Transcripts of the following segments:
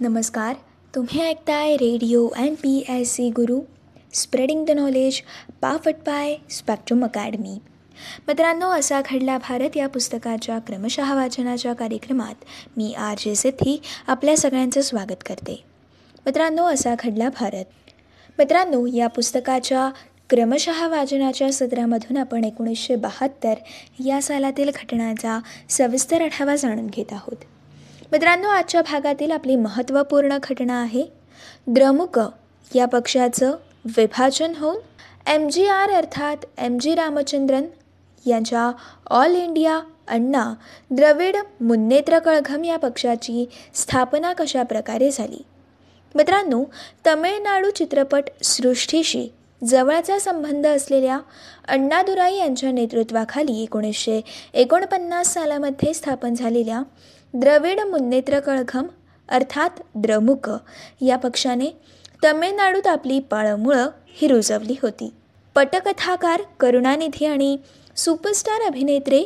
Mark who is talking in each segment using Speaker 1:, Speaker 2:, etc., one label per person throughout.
Speaker 1: नमस्कार तुम्ही ऐकताय radio M P S C Guru spreading the knowledge पाफट by spectrum academy. मित्रांनो असा घडला भारत या पुस्तकाच्या क्रमशः वाचनाच्या कार्यक्रमात. मी आर जे सिद्धी आपल्या सगळ्यांचं स्वागत करते. मित्रांनो असा घडला भारत. मित्रांनो या पुस्तकाच्या क्रमशः वाचनाच्या सत्रामधून आपण एकोणीसशे बहात्तर या सालातील घटनांचा सविस्तर आढावा जाणून घेत आहोत. मित्रांनो आजच्या भागातील आपली महत्त्वपूर्ण घटना आहे द्रमुक. या पक्षाचं विभाजन होऊन एम जी आर अर्थात एम जी रामचंद्रन यांच्या ऑल इंडिया अण्णा द्रविड मुन्नेत्र कळघम या पक्षाची स्थापना कशा प्रकारे झाली? मित्रांनो तमिळनाडू चित्रपट सृष्टीशी जवळचा संबंध असलेल्या अण्णादुराई यांच्या नेतृत्वाखाली एकोणीसशे एकोणपन्नास सालामध्ये स्थापन झालेल्या द्रविड मुन्नेत्र कळघम अर्थात द्रमुक या पक्षाने तमिळनाडूत आपली पाळमुळं ही रुजवली होती. पटकथाकार करुणानिधी आणि सुपरस्टार अभिनेत्री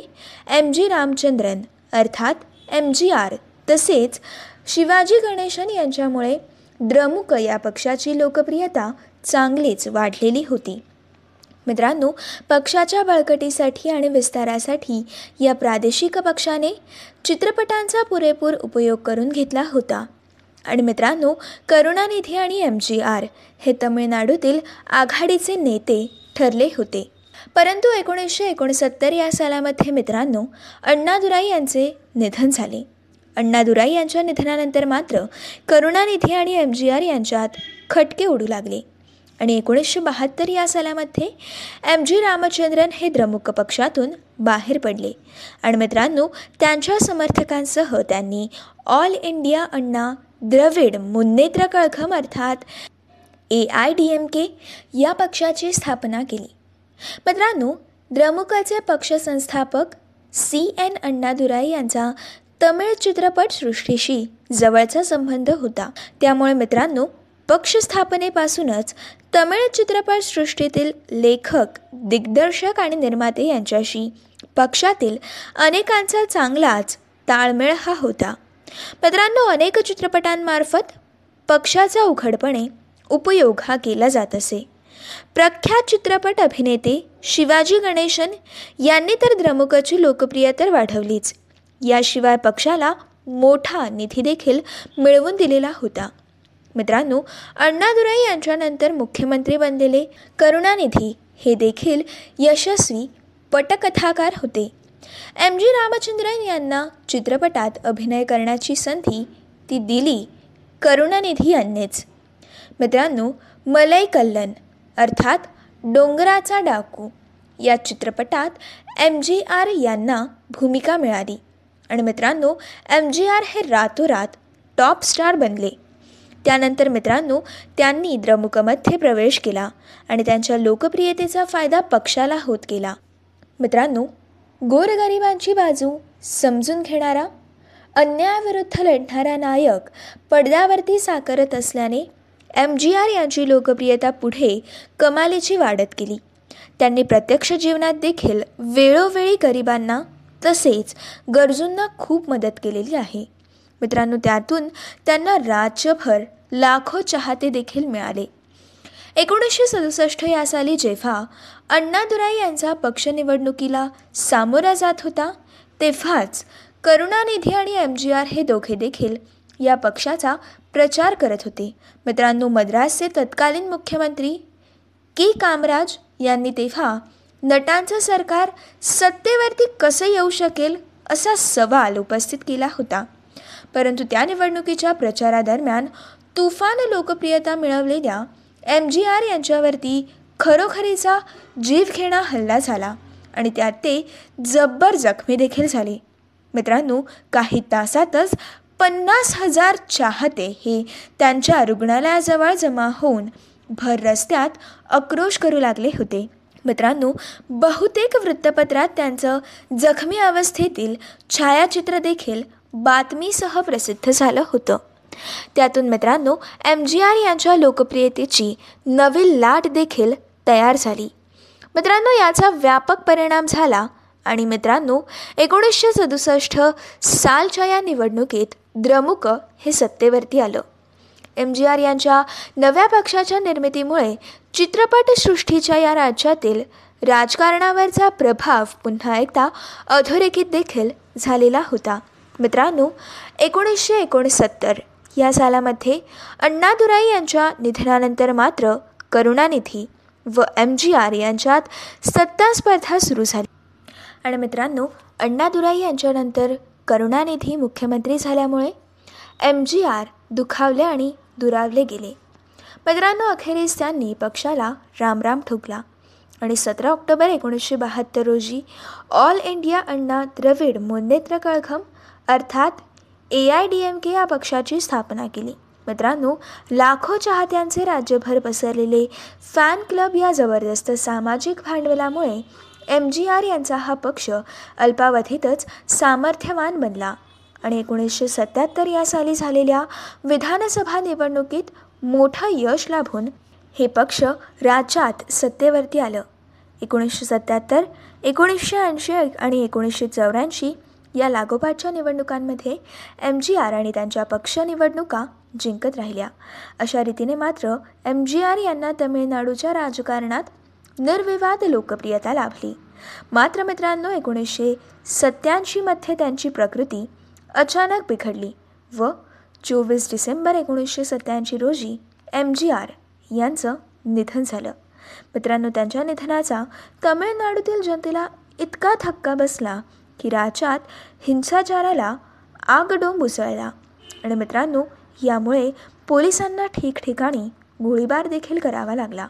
Speaker 1: एम जी रामचंद्रन अर्थात एम जी आर तसेच शिवाजी गणेशन यांच्यामुळे द्रमुक या पक्षाची लोकप्रियता चांगलीच वाढलेली होती. मित्रांनो पक्षाच्या बळकटीसाठी आणि विस्तारासाठी या प्रादेशिक पक्षाने चित्रपटांचा पुरेपूर उपयोग करून घेतला होता. आणि मित्रांनो करुणानिधी आणि एम जी आर हे तमिळनाडूतील आघाडीचे नेते ठरले होते. परंतु एकोणीसशे एकोणसत्तर या सालामध्ये मित्रांनो अण्णादुराई यांचे निधन झाले. अण्णादुराई यांच्या निधनानंतर मात्र करुणानिधी आणि एम जी आर यांच्यात खटके उडू लागले. आणि एकोणीसशे बहात्तर या सालामध्ये एम जी रामचंद्रन हे द्रमुक पक्षातून बाहेर पडले. आणि मित्रांनो त्यांच्या समर्थकांसह त्यांनी ऑल इंडिया अण्णा द्रविड मुन्नेत्र कळघम अर्थात A I D M K या पक्षाची स्थापना केली. मित्रांनो द्रमुकाचे पक्षसंस्थापक सी एन अण्णादुराई यांचा तमिळ चित्रपटसृष्टीशी जवळचा संबंध होता. त्यामुळे मित्रांनो पक्षस्थापनेपासूनच तमिळ चित्रपटसृष्टीतील लेखक दिग्दर्शक आणि निर्माते यांच्याशी पक्षातील अनेकांचा चांगलाच ताळमेळ हा होता. मित्रांनो अनेक चित्रपटांमार्फत पक्षाचा उघडपणे उपयोग हा केला जात असे. प्रख्यात चित्रपट अभिनेते शिवाजी गणेशन यांनी तर द्रमुकची लोकप्रियता वाढवलीच. याशिवाय पक्षाला मोठा निधी देखील मिळवून दिलेला होता. मित्रांनो अण्णादुराई यांच्यानंतर मुख्यमंत्री बनलेले करुणानिधी हे देखील यशस्वी पटकथाकार होते. एम. जी. रामचंद्रन यांना चित्रपटात अभिनय करण्याची संधी ती दिली करुणानिधी यांनीच. मित्रांनो मलई कल्लन अर्थात डोंगराचा डाकू या चित्रपटात एम. जी. आर. यांना भूमिका मिळाली. आणि मित्रांनो एम. जी. आर. हे रातोरात टॉप स्टार बनले. त्यानंतर मित्रांनो त्यांनी द्रमुकमध्ये प्रवेश केला आणि त्यांच्या लोकप्रियतेचा फायदा पक्षाला होत गेला. मित्रांनो गोरगरिबांची बाजू समजून घेणारा अन्यायाविरुद्ध लढणारा नायक पडद्यावरती साकारत असल्याने एम जी आर यांची लोकप्रियता पुढे कमालीची वाढत गेली. त्यांनी प्रत्यक्ष जीवनात देखील वेळोवेळी गरिबांना तसेच गरजूंना खूप मदत केलेली आहे. मित्रांनो त्यातून त्यांना राज्यभर लाखो चाहते देखील मिळाले. एकोणीसशे सदुसष्ट या साली जेव्हा अण्णादुराई यांचा पक्ष निवडणुकीला सामोरा जात होता तेव्हाच करुणानिधी आणि एम जी आर हे दोघे देखील या पक्षाचा प्रचार करत होते. मित्रांनो मद्रासचे तत्कालीन मुख्यमंत्री के कामराज यांनी तेव्हा नटांचं सरकार सत्तेवरती कसं येऊ शकेल असा सवाल उपस्थित केला होता. परंतु त्या निवडणुकीच्या प्रचारादरम्यान तुफान लोकप्रियता मिळवलेल्या एम जी आर यांच्यावरती खरोखरीचा जीवघेणा हल्ला झाला आणि त्यात ते जब्बर जखमी देखील झाले. मित्रांनो काही तासातच पन्नास हजार चाहते हे त्यांच्या रुग्णालयाजवळ जमा होऊन भर रस्त्यात आक्रोश करू लागले होते. मित्रांनो बहुतेक वृत्तपत्रात त्यांचं जखमी अवस्थेतील छायाचित्र देखील बातमीसह प्रसिद्ध झालं होतं. त्यातून मित्रांनो एम जी आर यांच्या लोकप्रियतेची नवी लाट देखील तयार झाली. मित्रांनो याचा व्यापक परिणाम झाला आणि मित्रांनो एकोणीसशे सदुसष्ट सालच्या या निवडणुकीत द्रमुक हे सत्तेवरती आलं. एम जी आर यांच्या नव्या पक्षाच्या निर्मितीमुळे चित्रपटसृष्टीच्या या राज्यातील राजकारणावरचा प्रभाव पुन्हा एकदा अधोरेखित देखील झालेला होता. मित्रांनो एकोणीसशे एकोणसत्तर या सालामध्ये अण्णादुराई यांच्या निधनानंतर मात्र करुणानिधी व एम जी आर यांच्यात सत्ता स्पर्धा सुरू झाली. आणि मित्रांनो अण्णादुराई यांच्यानंतर करुणानिधी मुख्यमंत्री झाल्यामुळे एम जी आर दुखावले आणि दुरावले गेले. मित्रांनो अखेरीस त्यांनी पक्षाला रामराम ठोकला आणि सतरा ऑक्टोबर एकोणीसशे बहात्तर रोजी ऑल इंडिया अण्णा द्रविड मुन्नेत्र कळघम अर्थात A I D M K या पक्षाची स्थापना केली. मित्रांनो लाखो चाहत्यांचे राज्यभर पसरलेले फॅन क्लब या जबरदस्त सामाजिक भांडवलामुळे एम जी आर यांचा हा पक्ष अल्पावधीतच सामर्थ्यवान बनला आणि एकोणीसशे सत्याहत्तर या साली झालेल्या विधानसभा निवडणुकीत मोठं यश लाभून हे पक्ष राज्यात सत्तेवरती आलं. एकोणीसशे सत्याहत्तर एकोणीसशे ऐंशी आणि एकोणीसशे चौऱ्याऐंशी या लागोपाठच्या निवडणुकांमध्ये एम जी आर आणि त्यांच्या पक्ष निवडणुका जिंकत राहिल्या. अशा रीतीने मात्र एम जी आर यांना तमिळनाडूच्या राजकारणात निर्विवाद लोकप्रियता लाभली. मात्र मित्रांनो एकोणीसशे सत्याऐंशीमध्ये त्यांची प्रकृती अचानक बिघडली व चोवीस डिसेंबर एकोणीसशे सत्याऐंशी रोजी एम जी आर यांचं निधन झालं. मित्रांनो त्यांच्या निधनाचा तमिळनाडूतील जनतेला इतका धक्का बसला की राज्यात हिंसाचाराला आगडोंब उसळला आणि मित्रांनो यामुळे पोलिसांना ठिकठिकाणी गोळीबार देखील करावा लागला.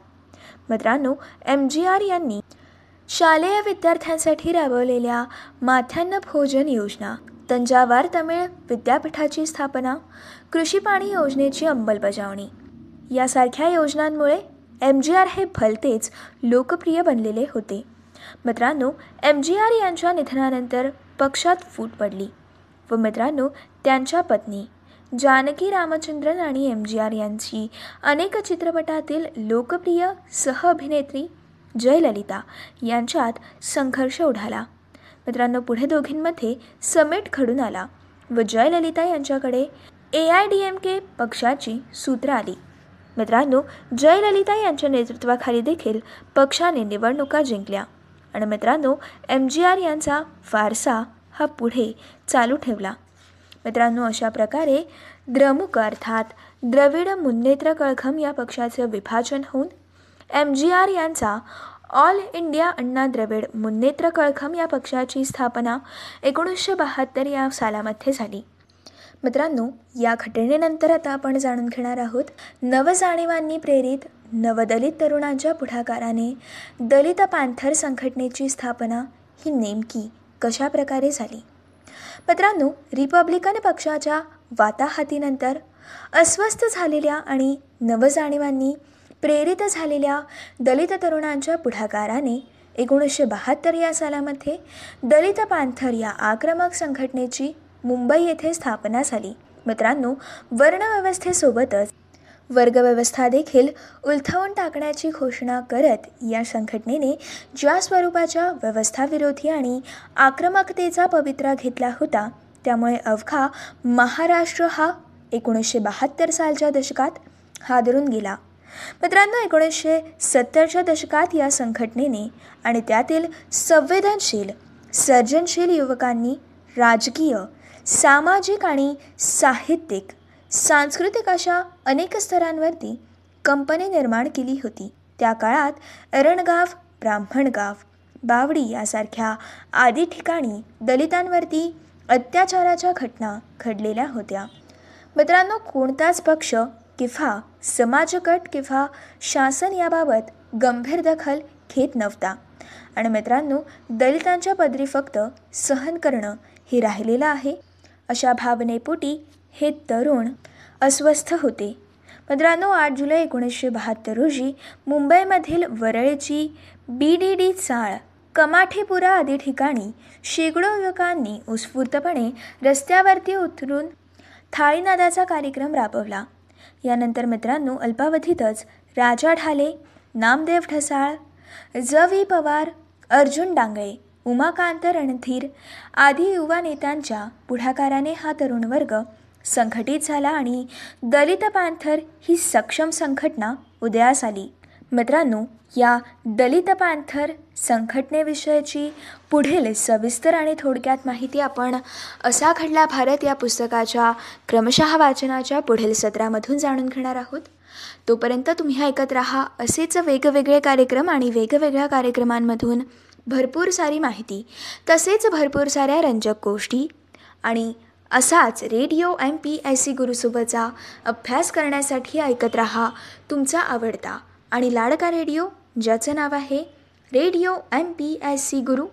Speaker 1: मित्रांनो एम जी आर यांनी शालेय विद्यार्थ्यांसाठी राबवलेल्या माथ्यान्न भोजन योजना तंजावर तमिळ विद्यापीठाची स्थापना कृषी पाणी योजनेची अंमलबजावणी यासारख्या योजनांमुळे एम जी आर हे भलतेच लोकप्रिय बनलेले होते. मित्रांनो एम जी आर यांच्या निधनानंतर पक्षात फूट पडली व मित्रांनो त्यांच्या पत्नी जानकी रामचंद्रन आणि एम जी आर यांची अनेक चित्रपटातील लोकप्रिय सहअभिनेत्री जयललिता यांच्यात संघर्ष उडाला. मित्रांनो पुढे दोघींमध्ये समेट घडून आला व जयललिता यांच्याकडे A I D M K पक्षाची सूत्र आली. मित्रांनो जयललिता यांच्या नेतृत्वाखाली देखील पक्षाने निवडणुका जिंकल्या. आणि मित्रांनो एम जी आर यांचा वारसा हा पुढे चालू ठेवला. मित्रांनो अशा प्रकारे द्रमुक अर्थात द्रविड मुन्नेत्र कळखम या पक्षाचं विभाजन होऊन एम जी आर यांचा ऑल इंडिया अण्णा द्रविड मुन्नेत्र कळखम या पक्षाची स्थापना एकोणीसशे बहात्तर या सालामध्ये झाली. मित्रांनो या घटनेनंतर आता आपण जाणून घेणार आहोत नवजाणीवांनी प्रेरित नवदलित तरुणांच्या पुढाकाराने दलित पॅन्थर संघटनेची स्थापना ही नेमकी कशा प्रकारे झाली? मित्रांनो रिपब्लिकन पक्षाच्या वाताहातीनंतर अस्वस्थ झालेल्या आणि नवजाणीवांनी प्रेरित झालेल्या दलित तरुणांच्या पुढाकाराने एकोणीसशे बहात्तर या सालामध्ये दलित पॅन्थर या आक्रमक संघटनेची मुंबई येथे स्थापना झाली. मित्रांनो वर्णव्यवस्थेसोबतच वर्गव्यवस्था देखील उलथवून टाकण्याची घोषणा करत या संघटनेने ज्या स्वरूपाच्या व्यवस्थाविरोधी आणि आक्रमकतेचा पवित्रा घेतला होता त्यामुळे अवघा महाराष्ट्र हा एकोणीसशे बहात्तर सालच्या दशकात हादरून गेला. मित्रांनो एकोणीसशे सत्तरच्या दशकात या संघटनेने आणि त्यातील संवेदनशील सर्जनशील युवकांनी राजकीय सामाजिक आणि साहित्यिक सांस्कृतिक अशा अनेक स्तरांवरती कंपनी निर्माण केली होती. त्या काळात अरणगाव ब्राह्मणगाव बावडी यासारख्या आदी ठिकाणी दलितांवरती अत्याचाराच्या घटना घडलेल्या होत्या. मित्रांनो कोणताच पक्ष किंवा समाजगट किंवा शासन याबाबत गंभीर दखल घेत नव्हता. आणि मित्रांनो दलितांच्या पदरी फक्त सहन करणं हे राहिलेलं आहे. अशा भावनेपोटी हे तरुण अस्वस्थ होते. मित्रांनो आठ जुलै एकोणीसशे बहात्तर रोजी मुंबईमधील वरळची बी डी डी चाळ कमाठेपुरा आदी ठिकाणी शेकडो युवकांनी उत्स्फूर्तपणे रस्त्यावरती उतरून थाळीनादाचा कार्यक्रम राबवला. यानंतर मित्रांनो अल्पावधीतच राजा ढाले नामदेव ढसाळ ज व्ही पवार अर्जुन डांगळे उमाकांत रणधीर आदी युवा नेत्यांच्या पुढाकाराने हा तरुण वर्ग संघटित झाला आणि दलित पॅन्थर ही सक्षम संघटना उदयास आली. मित्रांनो या दलित पॅन्थर संघटनेविषयीची पुढील सविस्तर आणि थोडक्यात माहिती आपण असा घडला भारत या पुस्तकाच्या क्रमशः वाचनाच्या पुढील सत्रामधून जाणून घेणार आहोत. तोपर्यंत तुम्ही ऐकत राहा असेच वेगवेगळे कार्यक्रम आणि वेगवेगळ्या कार्यक्रमांमधून भरपूर सारी माहिती. तसेच भरपूर साऱ्या रंजक गोष्टी आणि असाच radio M P S C गुरुसोबतचा अभ्यास करण्यासाठी ऐकत रहा. तुमचा आवडता आणि लाडका रेडिओ ज्याचं नाव आहे radio M P S C Guru.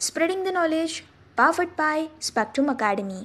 Speaker 1: Spreading the knowledge पाफट by Spectrum academy.